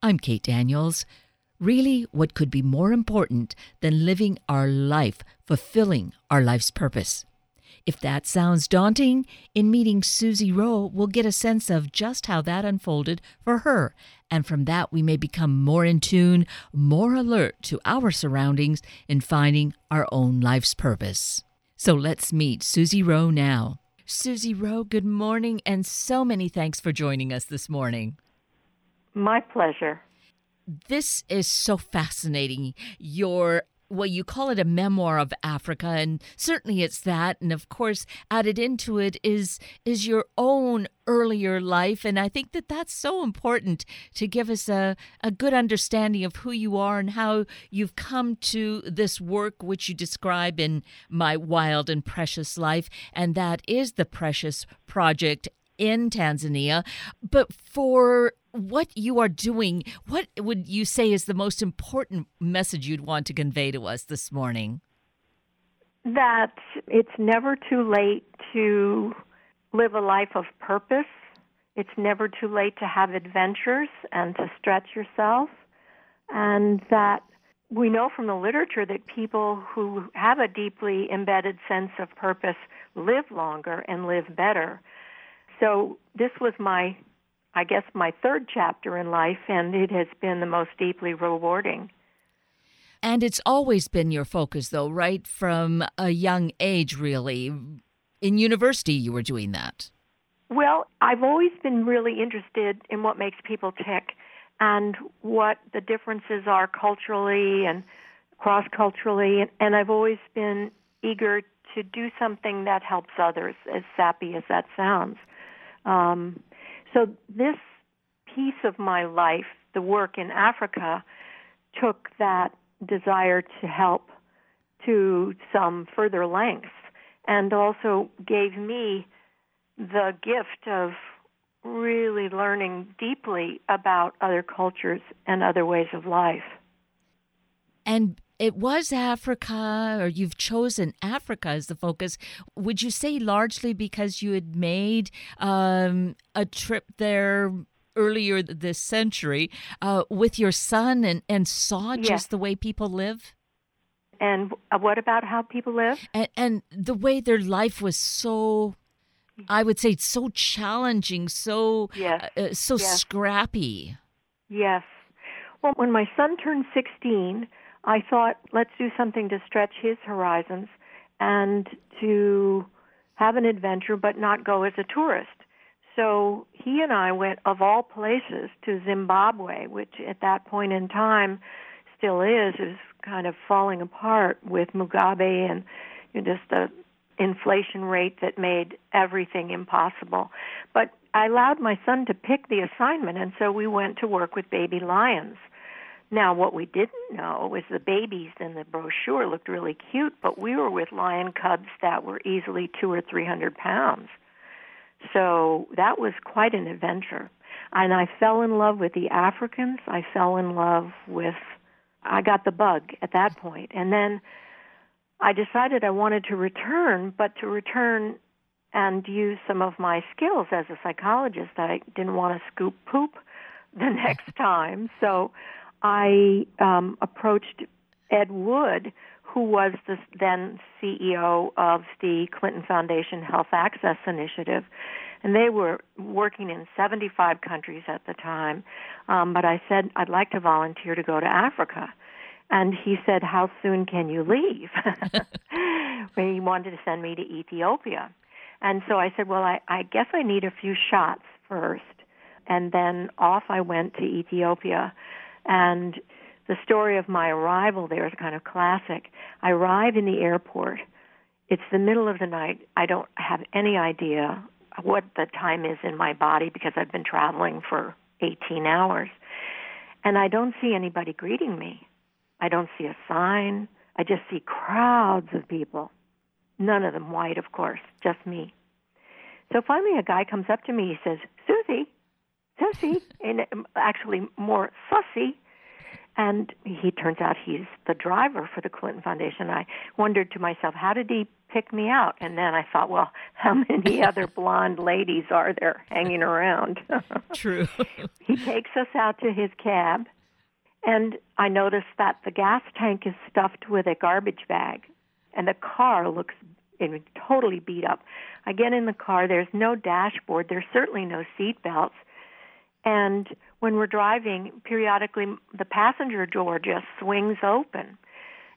I'm Kate Daniels. Really, what could be more important than living our life, fulfilling our life's purpose? If that sounds daunting, in meeting Susie Rheault, we'll get a sense of just how that unfolded for her. And from that, we may become more in tune, more alert to our surroundings in finding our own life's purpose. So let's meet Susie Rheault now. Susie Rheault, good morning, and so many thanks for joining us this morning. My pleasure. This is so fascinating. Your well, you call it a memoir of Africa, and certainly it's that. And of course, added into it is is your own earlier life, and I think that that's so important to give us a a good understanding of who you are and how you've come to this work, which you describe in My Wild and Precious Life, and that is the Precious Project in Tanzania. But for what you are doing, what would you say is the most important message you'd want to convey to us this morning? That it's never too late to live a life of purpose. It's never too late to have adventures and to stretch yourself. And that we know from the literature that people who have a deeply embedded sense of purpose live longer and live better. So this was my I guess, my third chapter in life, and it has been the most deeply rewarding. And it's always been your focus, though, right? From a young age, really. In university, you were doing that. Well, I've always been really interested in what makes people tick and what the differences are culturally and cross culturally. And I've always been eager to do something that helps others, as sappy as that sounds. Um, so this piece of my life, the work in Africa, took that desire to help to some further lengths and also gave me the gift of really learning deeply about other cultures and other ways of life. And it was Africa, or you've chosen Africa as the focus. Would you say largely because you had made um, a trip there earlier this century uh, with your son and, and saw yes. just the way people live? And uh, what about how people live? And, and the way their life was so I would say it's so challenging, so yes. uh, so yes. scrappy. Yes. Well, when my son turned 16, I thought, let's do something to stretch his horizons and to have an adventure but not go as a tourist. So he and I went, of all places, to Zimbabwe, which at that point in time still is, is kind of falling apart with Mugabe and you know, just the inflation rate that made everything impossible. But I allowed my son to pick the assignment, and so we went to work with baby lions. Now, what we didn't know was the babies in the brochure looked really cute, but we were with lion cubs that were easily two or three hundred pounds. So that was quite an adventure. And I fell in love with the Africans. I fell in love with, I got the bug at that point. And then I decided I wanted to return, but to return and use some of my skills as a psychologist. I didn't want to scoop poop the next time. So I um, approached Ed Wood, who was the then CEO of the Clinton Foundation Health Access Initiative. And they were working in 75 countries at the time. Um, but I said, I'd like to volunteer to go to Africa. And he said, How soon can you leave? he wanted to send me to Ethiopia. And so I said, Well, I, I guess I need a few shots first. And then off I went to Ethiopia and the story of my arrival there is kind of classic. I arrive in the airport. It's the middle of the night. I don't have any idea what the time is in my body because I've been traveling for 18 hours. And I don't see anybody greeting me. I don't see a sign. I just see crowds of people. None of them white, of course, just me. So finally, a guy comes up to me. He says, Susie, Susie, and um, actually more Sussy. And he turns out he's the driver for the Clinton Foundation. I wondered to myself, how did he pick me out? And then I thought, well, how many other blonde ladies are there hanging around? True. he takes us out to his cab, and I notice that the gas tank is stuffed with a garbage bag, and the car looks totally beat up. I get in the car, there's no dashboard, there's certainly no seat belts. And when we're driving, periodically the passenger door just swings open.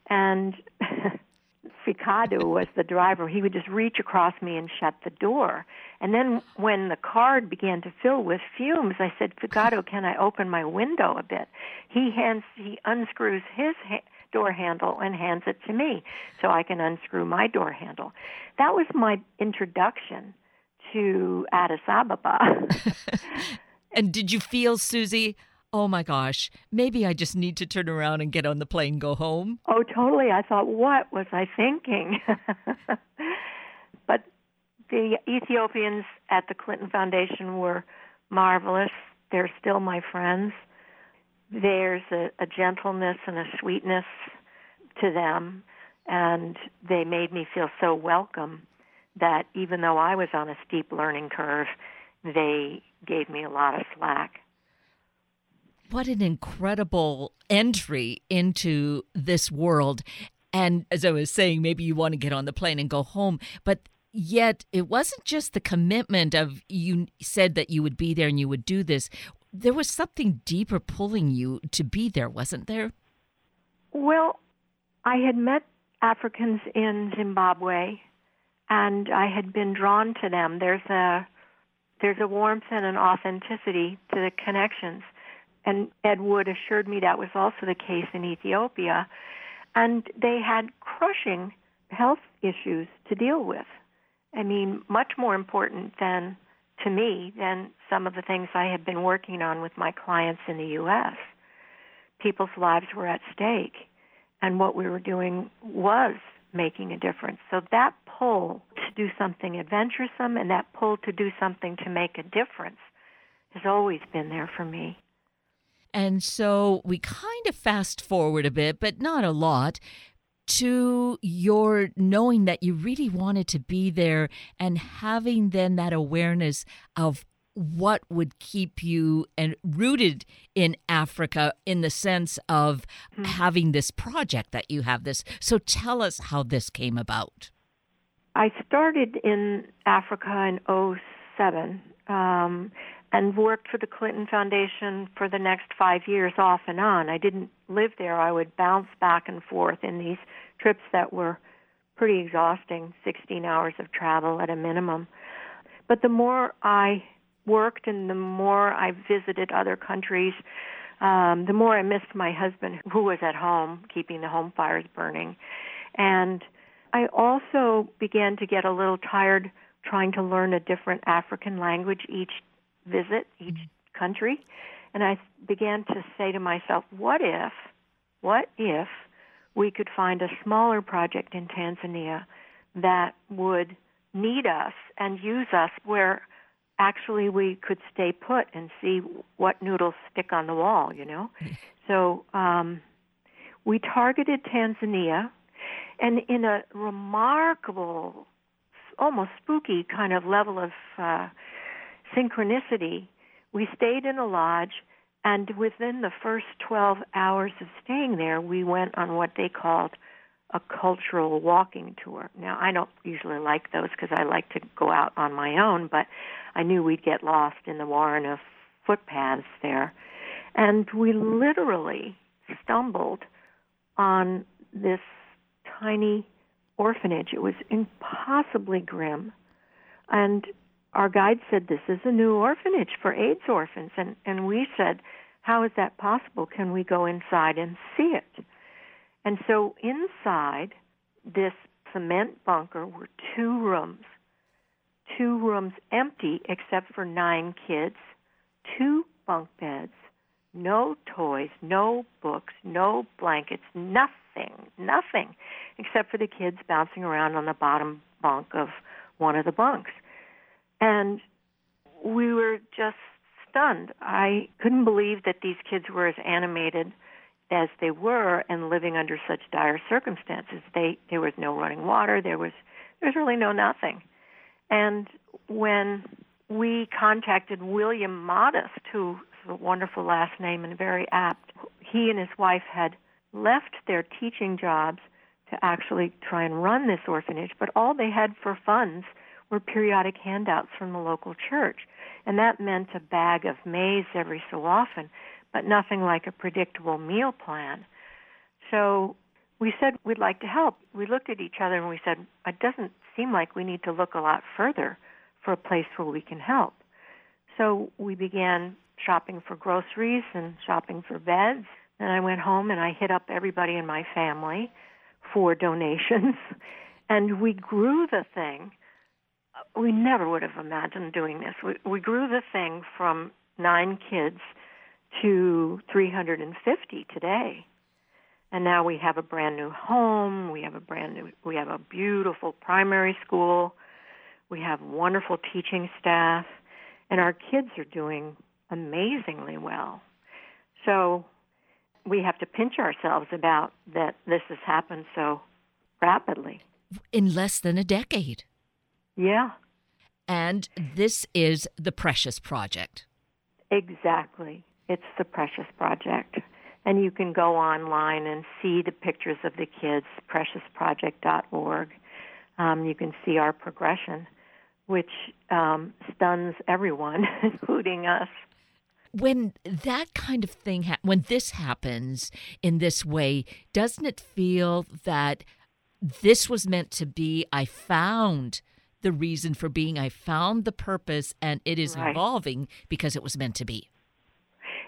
And Ficado was the driver. He would just reach across me and shut the door. And then when the car began to fill with fumes, I said, Ficado, can I open my window a bit? He hands, he unscrews his ha- door handle and hands it to me so I can unscrew my door handle. That was my introduction to Addis Ababa. And did you feel, Susie, oh my gosh, maybe I just need to turn around and get on the plane go home? Oh, totally. I thought, what was I thinking? but the Ethiopians at the Clinton Foundation were marvelous. They're still my friends. There's a, a gentleness and a sweetness to them, and they made me feel so welcome that even though I was on a steep learning curve, they gave me a lot of slack. What an incredible entry into this world. And as I was saying, maybe you want to get on the plane and go home, but yet it wasn't just the commitment of you said that you would be there and you would do this. There was something deeper pulling you to be there, wasn't there? Well, I had met Africans in Zimbabwe and I had been drawn to them. There's a there's a warmth and an authenticity to the connections. And Ed Wood assured me that was also the case in Ethiopia. And they had crushing health issues to deal with. I mean, much more important than to me than some of the things I had been working on with my clients in the U.S. People's lives were at stake, and what we were doing was making a difference. So that pull to do something adventuresome and that pull to do something to make a difference has always been there for me. And so we kind of fast forward a bit, but not a lot, to your knowing that you really wanted to be there and having then that awareness of what would keep you and rooted in Africa in the sense of mm-hmm. having this project that you have this. So tell us how this came about. I started in Africa in 07 um, and worked for the Clinton Foundation for the next five years off and on. I didn't live there. I would bounce back and forth in these trips that were pretty exhausting 16 hours of travel at a minimum. But the more I worked and the more I visited other countries, um, the more I missed my husband, who was at home keeping the home fires burning. And I also began to get a little tired trying to learn a different African language each visit, each country. And I began to say to myself, what if, what if we could find a smaller project in Tanzania that would need us and use us where actually we could stay put and see what noodles stick on the wall, you know? so um, we targeted Tanzania, and in a remarkable, almost spooky kind of level of uh, synchronicity, we stayed in a lodge, and within the first 12 hours of staying there, we went on what they called a cultural walking tour. Now, I don't usually like those because I like to go out on my own, but I knew we'd get lost in the warren of footpaths there. And we literally stumbled on this tiny orphanage. It was impossibly grim. And our guide said, This is a new orphanage for AIDS orphans. And, and we said, How is that possible? Can we go inside and see it? And so inside this cement bunker were two rooms, two rooms empty except for nine kids, two bunk beds, no toys, no books, no blankets, nothing, nothing, except for the kids bouncing around on the bottom bunk of one of the bunks. And we were just stunned. I couldn't believe that these kids were as animated as they were and living under such dire circumstances. They there was no running water, there was there was really no nothing. And when we contacted William Modest, who's a wonderful last name and very apt, he and his wife had left their teaching jobs to actually try and run this orphanage, but all they had for funds were periodic handouts from the local church. And that meant a bag of maize every so often, but nothing like a predictable meal plan. So we said we'd like to help. We looked at each other and we said, it doesn't seem like we need to look a lot further for a place where we can help. So we began shopping for groceries and shopping for beds. And I went home and I hit up everybody in my family for donations. And we grew the thing. We never would have imagined doing this. We, we grew the thing from nine kids to 350 today. And now we have a brand new home. We have a brand new, we have a beautiful primary school. We have wonderful teaching staff. And our kids are doing amazingly well. So we have to pinch ourselves about that this has happened so rapidly. In less than a decade. Yeah. And this is the Precious Project. Exactly. It's the Precious Project. And you can go online and see the pictures of the kids, preciousproject.org. Um, you can see our progression, which um, stuns everyone, including us when that kind of thing ha- when this happens in this way doesn't it feel that this was meant to be i found the reason for being i found the purpose and it is right. evolving because it was meant to be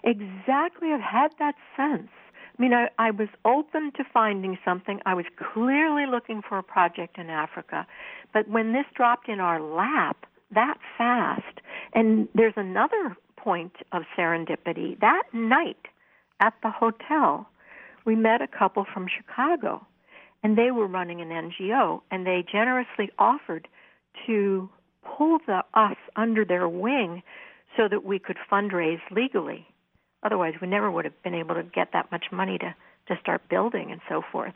exactly i've had that sense i mean I, I was open to finding something i was clearly looking for a project in africa but when this dropped in our lap that fast and there's another point of serendipity. That night at the hotel, we met a couple from Chicago, and they were running an NGO, and they generously offered to pull the, us under their wing so that we could fundraise legally. Otherwise, we never would have been able to get that much money to, to start building and so forth.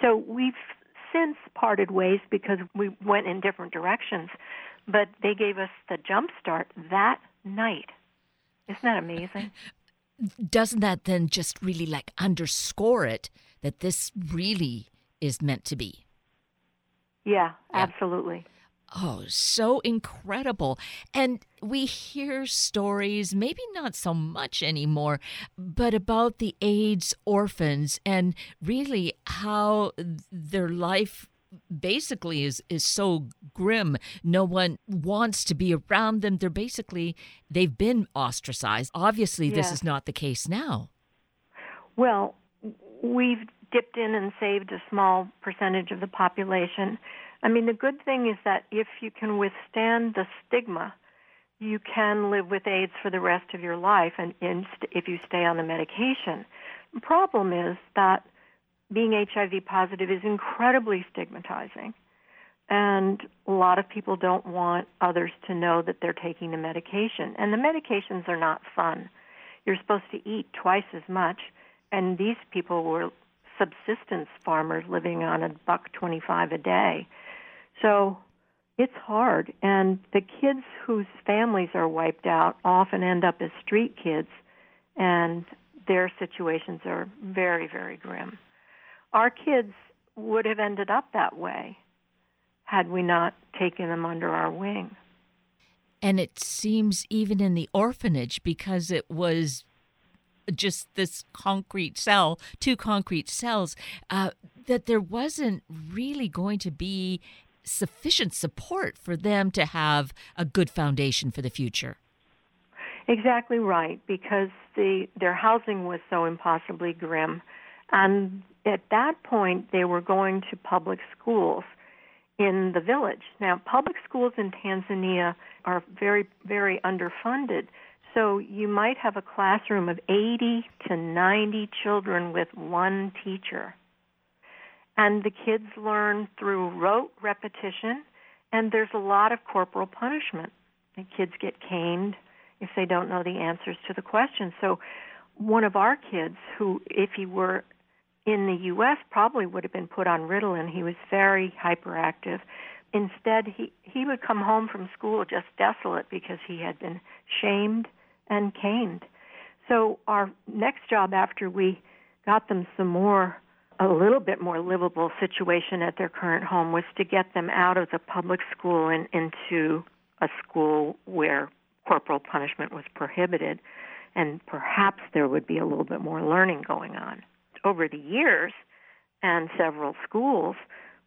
So we've since parted ways because we went in different directions, but they gave us the jump start that night. Isn't that amazing? Doesn't that then just really like underscore it that this really is meant to be? Yeah, yeah. absolutely. Oh, so incredible. And we hear stories, maybe not so much anymore, but about the AIDS orphans and really how their life basically is is so grim. No one wants to be around them. They're basically they've been ostracized. Obviously this is not the case now. Well we've dipped in and saved a small percentage of the population i mean the good thing is that if you can withstand the stigma you can live with AIDS for the rest of your life and, and if you stay on the medication the problem is that being HIV positive is incredibly stigmatizing. And a lot of people don't want others to know that they're taking the medication. And the medications are not fun. You're supposed to eat twice as much, and these people were subsistence farmers living on a buck 25 a day. So it's hard. And the kids whose families are wiped out often end up as street kids, and their situations are very, very grim our kids would have ended up that way had we not taken them under our wing. And it seems even in the orphanage, because it was just this concrete cell, two concrete cells, uh, that there wasn't really going to be sufficient support for them to have a good foundation for the future. Exactly right, because the their housing was so impossibly grim, and at that point, they were going to public schools in the village. Now, public schools in Tanzania are very, very underfunded. So you might have a classroom of 80 to 90 children with one teacher. And the kids learn through rote repetition, and there's a lot of corporal punishment. The kids get caned if they don't know the answers to the questions. So one of our kids, who, if he were in the U.S., probably would have been put on Ritalin. He was very hyperactive. Instead, he, he would come home from school just desolate because he had been shamed and caned. So, our next job after we got them some more, a little bit more livable situation at their current home was to get them out of the public school and into a school where corporal punishment was prohibited, and perhaps there would be a little bit more learning going on. Over the years and several schools,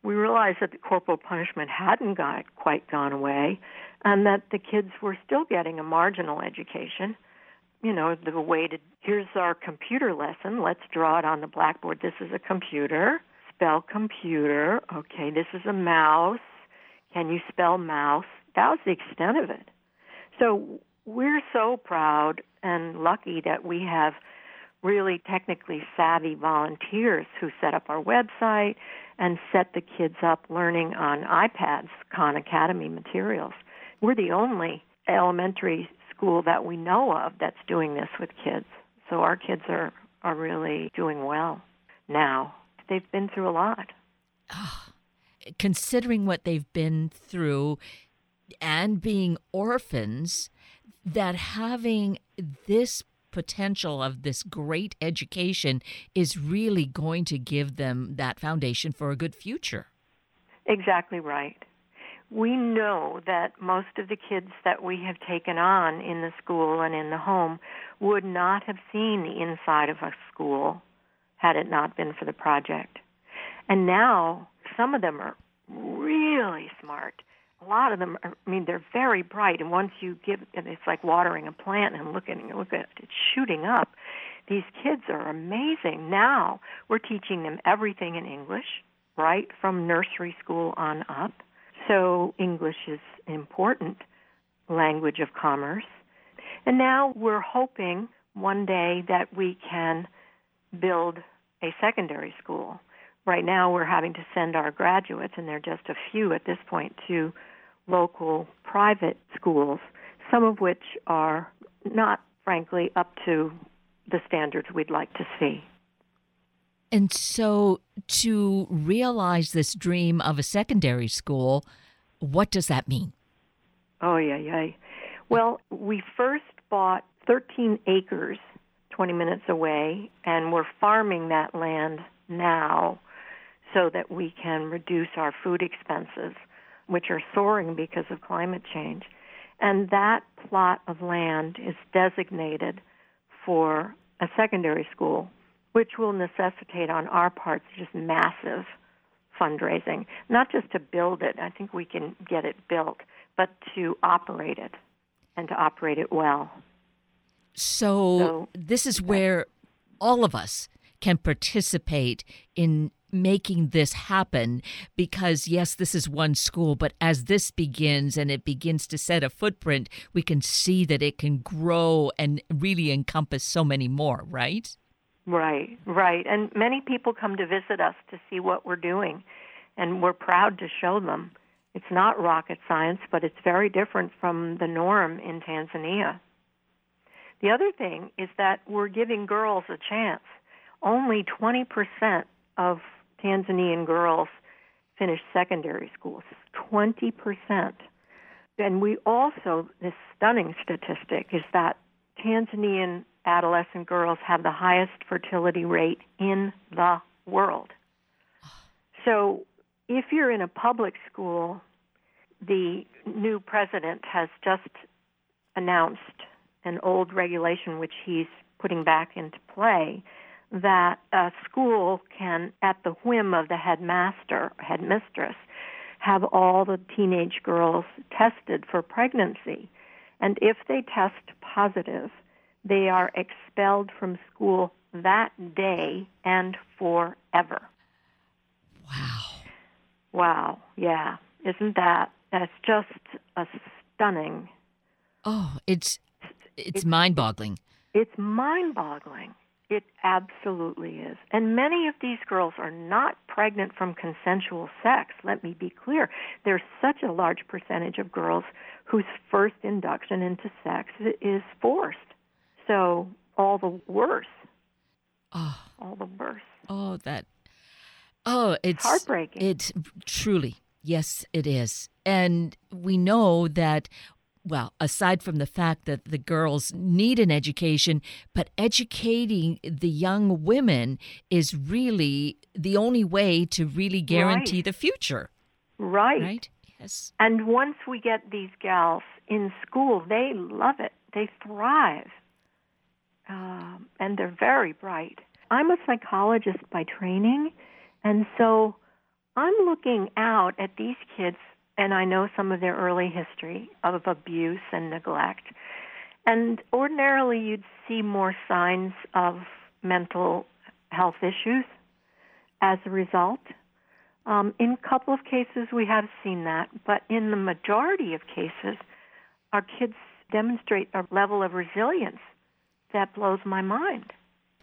we realized that the corporal punishment hadn't got, quite gone away and that the kids were still getting a marginal education. You know, the way to here's our computer lesson. Let's draw it on the blackboard. This is a computer. Spell computer. Okay, this is a mouse. Can you spell mouse? That was the extent of it. So we're so proud and lucky that we have really technically savvy volunteers who set up our website and set the kids up learning on iPads, Khan Academy materials. We're the only elementary school that we know of that's doing this with kids. So our kids are, are really doing well now. They've been through a lot. Oh, considering what they've been through and being orphans, that having this potential of this great education is really going to give them that foundation for a good future. Exactly right. We know that most of the kids that we have taken on in the school and in the home would not have seen the inside of a school had it not been for the project. And now some of them are really smart. A lot of them are, I mean they're very bright and once you give and it's like watering a plant and looking look at it it's shooting up. These kids are amazing. Now we're teaching them everything in English right from nursery school on up so English is an important language of commerce and now we're hoping one day that we can build a secondary school right now we're having to send our graduates, and they're just a few at this point, to local private schools, some of which are not, frankly, up to the standards we'd like to see. And so, to realize this dream of a secondary school, what does that mean? Oh, yeah, yeah. Well, we first bought 13 acres 20 minutes away, and we're farming that land now so that we can reduce our food expenses, which are soaring because of climate change. And that plot of land is designated for a secondary school, which will necessitate on our part just massive fundraising, not just to build it, I think we can get it built, but to operate it and to operate it well. So, so this is where all of us can participate in making this happen because yes this is one school but as this begins and it begins to set a footprint we can see that it can grow and really encompass so many more right right right. And many people come to visit us to see what we're doing and we're proud to show them. It's not rocket science but it's very different from the norm in Tanzania. The other thing is that we're giving girls a chance. Only 20% of Tanzanian girls finish secondary schools, 20%. And we also, this stunning statistic is that Tanzanian adolescent girls have the highest fertility rate in the world. So if you're in a public school, the new president has just announced an old regulation which he's putting back into play that a school can, at the whim of the headmaster, headmistress, have all the teenage girls tested for pregnancy. And if they test positive, they are expelled from school that day and forever. Wow. Wow. Yeah. Isn't that that's just a stunning Oh, it's it's, it's mind-boggling. It's mind-boggling. It absolutely is. And many of these girls are not pregnant from consensual sex. Let me be clear. There's such a large percentage of girls whose first induction into sex is forced. So all the worse. Oh, All the worse. oh, that. Oh, it's heartbreaking. It truly, yes, it is, and we know that. Well, aside from the fact that the girls need an education, but educating the young women is really the only way to really guarantee Right. the future, Right. right? Yes. And once we get these gals in school, they love it. They thrive. Um, and they're very bright. I'm a psychologist by training, and so I'm looking out at these kids, and I know some of their early history of abuse and neglect. And ordinarily, you'd see more signs of mental health issues as a result. Um, in a couple of cases, we have seen that, but in the majority of cases, our kids demonstrate a level of resilience that blows my mind.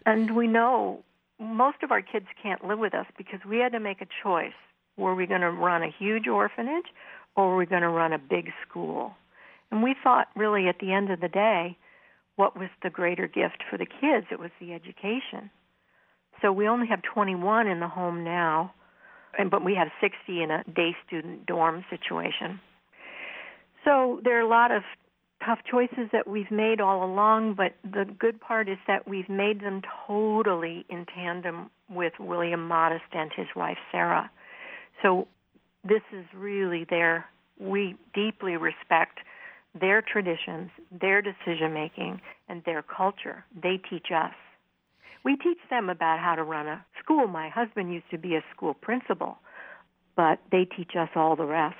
And we know most of our kids can't live with us because we had to make a choice. Were we going to run a huge orphanage or were we going to run a big school? And we thought, really, at the end of the day, what was the greater gift for the kids? It was the education. So we only have 21 in the home now, and but we have 60 in a day student dorm situation. So there are a lot of tough choices that we've made all along, but the good part is that we've made them totally in tandem with William Modest and his wife Sarah. So this is really their we deeply respect their traditions, their decision making, and their culture. They teach us. We teach them about how to run a school. My husband used to be a school principal, but they teach us all the rest.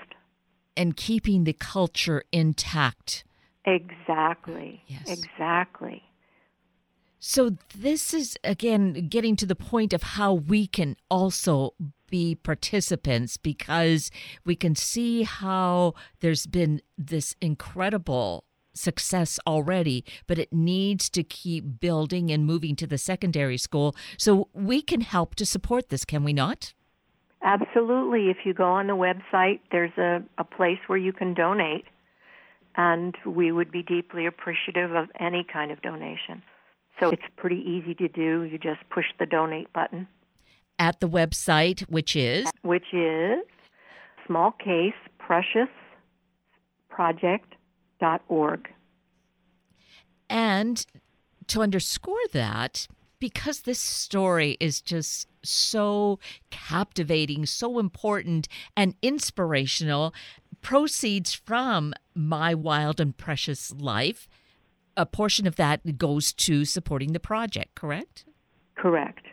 And keeping the culture intact. Exactly. Yes. Exactly. So, this is again getting to the point of how we can also be participants because we can see how there's been this incredible success already, but it needs to keep building and moving to the secondary school. So, we can help to support this, can we not? Absolutely. If you go on the website, there's a, a place where you can donate, and we would be deeply appreciative of any kind of donation. So it's pretty easy to do. You just push the donate button, At the website, which is which is small case precious project.org. And to underscore that, because this story is just so captivating, so important, and inspirational, proceeds from My Wild and Precious Life, a portion of that goes to supporting the project, correct? Correct.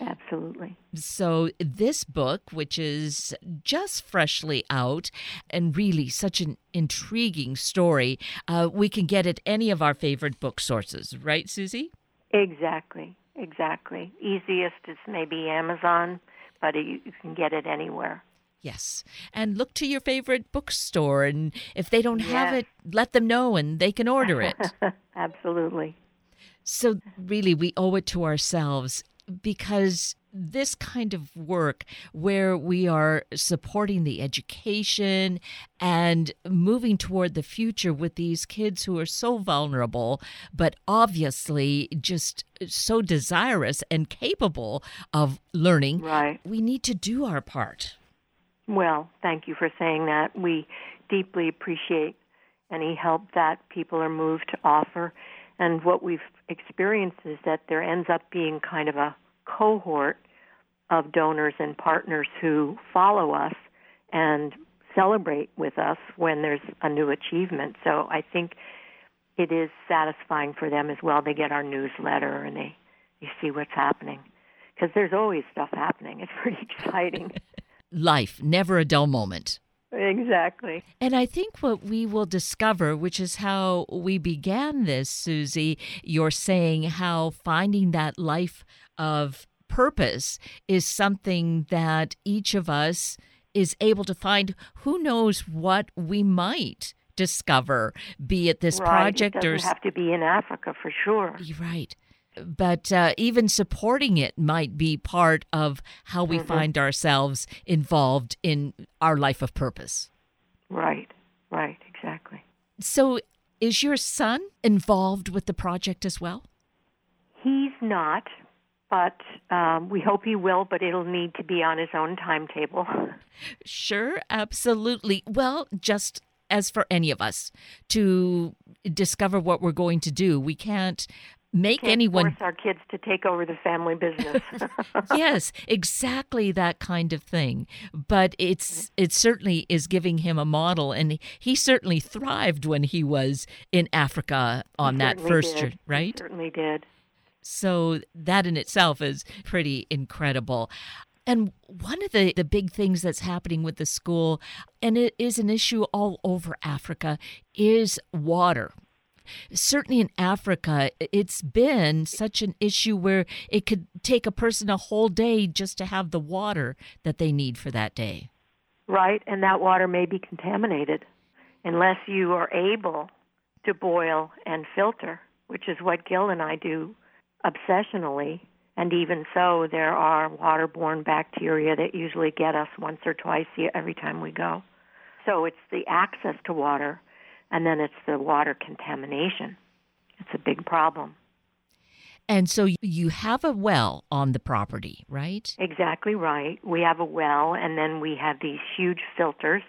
Absolutely. So, this book, which is just freshly out and really such an intriguing story, uh, we can get at any of our favorite book sources, right, Susie? Exactly. Exactly. Easiest is maybe Amazon, but you, you can get it anywhere. Yes. And look to your favorite bookstore. And if they don't have it, let them know and they can order it. Absolutely. so, really, we owe it to ourselves because this kind of work where we are supporting the education and moving toward the future with these kids who are so vulnerable, but obviously just so desirous and capable of learning, Right. we need to do our part. Well, thank you for saying that. We deeply appreciate any help that people are moved to offer. And what we've experienced is that there ends up being kind of a cohort of donors and partners who follow us and celebrate with us when there's a new achievement. So I think it is satisfying for them as well. They get our newsletter and they, they see what's happening. Because there's always stuff happening. It's pretty exciting. Life, never a dull moment. exactly. And I think what we will discover, which is how we began this, Susie, you're saying how finding that life of purpose is something that each of us is able to find. Who knows what we might discover, be it this right. project it or. doesn't have to be in Africa for sure. You're right. But uh, even supporting it might be part of how we find ourselves involved in our life of purpose. Right, right, exactly. So, is your son involved with the project as well? He's not, but um, we hope he will, but it'll need to be on his own timetable. Sure, absolutely. Well, just as for any of us to discover what we're going to do, we can't make Can't anyone force our kids to take over the family business. yes, exactly that kind of thing. But it's it certainly is giving him a model, and he certainly thrived when he was in Africa on He that first did. trip, He right? certainly did. So that in itself is pretty incredible. And one of the, the big things that's happening with the school, and it is an issue all over Africa, is water. Certainly in Africa, it's been such an issue where it could take a person a whole day just to have the water that they need for that day. Right, and that water may be contaminated unless you are able to boil and filter, which is what Gil and I do obsessionally. And even so, there are waterborne bacteria that usually get us once or twice every time we go. So it's the access to water, and then it's the water contamination. It's a big problem. And so you have a well on the property, right? Exactly right. We have a well, and then we have these huge filters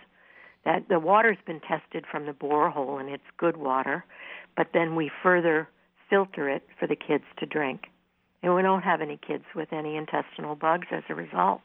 that the water's been tested from the borehole, and it's good water. But then we further filter it for the kids to drink, and we don't have any kids with any intestinal bugs as a result.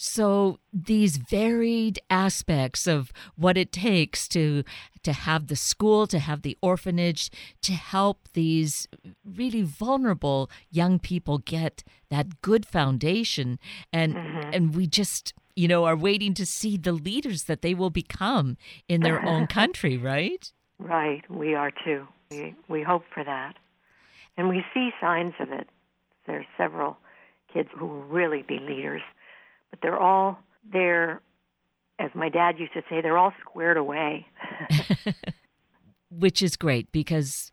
So these varied aspects of what it takes to to have the school, to have the orphanage, to help these really vulnerable young people get that good foundation and mm-hmm. and we just you know are waiting to see the leaders that they will become in their own country, right? Right, we are too. We we hope for that, and we see signs of it. There's several kids who will really be leaders, but they're all there. As my dad used to say, they're all squared away. Which is great because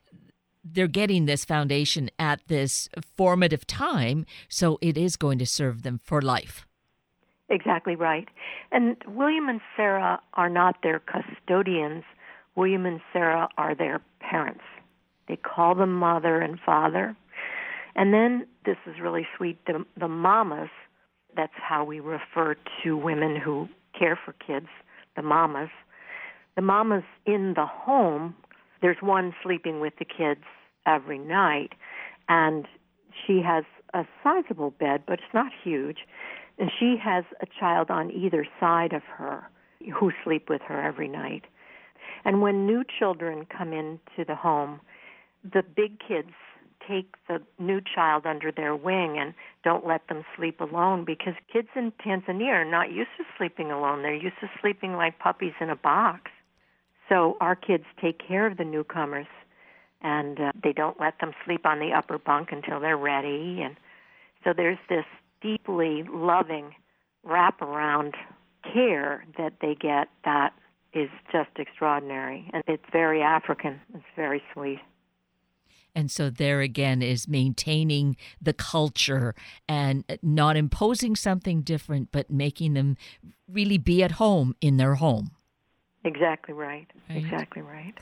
they're getting this foundation at this formative time, so it is going to serve them for life. Exactly right. And William and Sarah are not their custodians. William and Sarah are their parents. They call them mother and father. And then, this is really sweet, the, the mamas, that's how we refer to women who care for kids, the mamas. The mamas in the home, there's one sleeping with the kids every night, and she has a sizable bed, but it's not huge. And she has a child on either side of her who sleep with her every night. And when new children come into the home, the big kids take the new child under their wing and don't let them sleep alone because kids in Tanzania are not used to sleeping alone. They're used to sleeping like puppies in a box. So our kids take care of the newcomers and uh, they don't let them sleep on the upper bunk until they're ready. And so there's this deeply loving wraparound care that they get that is just extraordinary. And it's very African. It's very sweet. And so there again is maintaining the culture and uh, not imposing something different, but making them really be at home in their home. Exactly right. Right. Exactly right.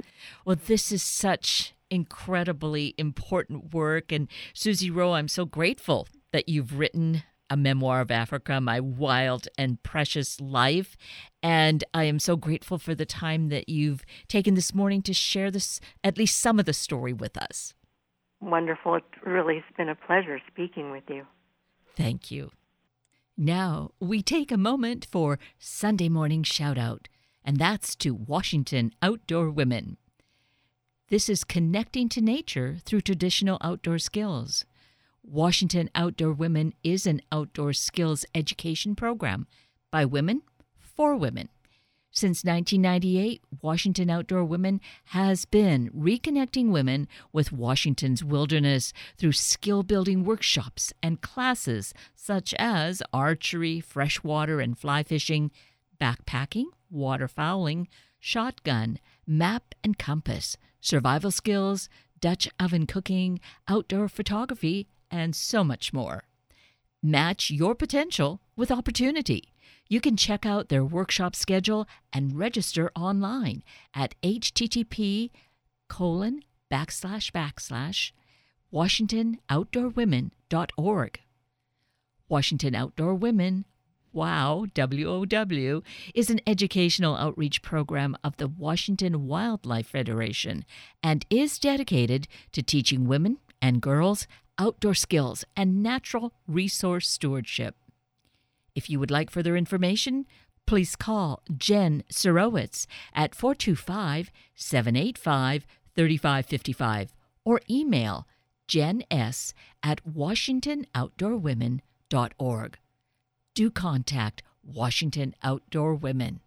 Well, this is such incredibly important work. And Susie Rheault, I'm so grateful that you've written a memoir of Africa, My Wild and Precious Life. And I am so grateful for the time that you've taken this morning to share this, at least some of the story with us. Wonderful. It really has been a pleasure speaking with you. Thank you. Now we take a moment for Sunday morning shout out, and that's to Washington Outdoor Women. This is connecting to nature through traditional outdoor skills. Washington Outdoor Women is an outdoor skills education program by women for women. Since 1998, Washington Outdoor Women has been reconnecting women with Washington's wilderness through skill building workshops and classes such as archery, freshwater and fly fishing, backpacking, waterfowling, shotgun, map and compass, survival skills, Dutch oven cooking, outdoor photography, and so much more. Match your potential with opportunity. You can check out their workshop schedule and register online at http colon backslash backslash WashingtonOutdoorWomen.org. Washington Outdoor Women, WOW, W-O-W, is an educational outreach program of the Washington Wildlife Federation and is dedicated to teaching women and girls outdoor skills and natural resource stewardship. If you would like further information, please call Jen Serowitz at 425 785 3555 or email jen s at washingtonoutdoorwomen.org. Do contact Washington Outdoor Women.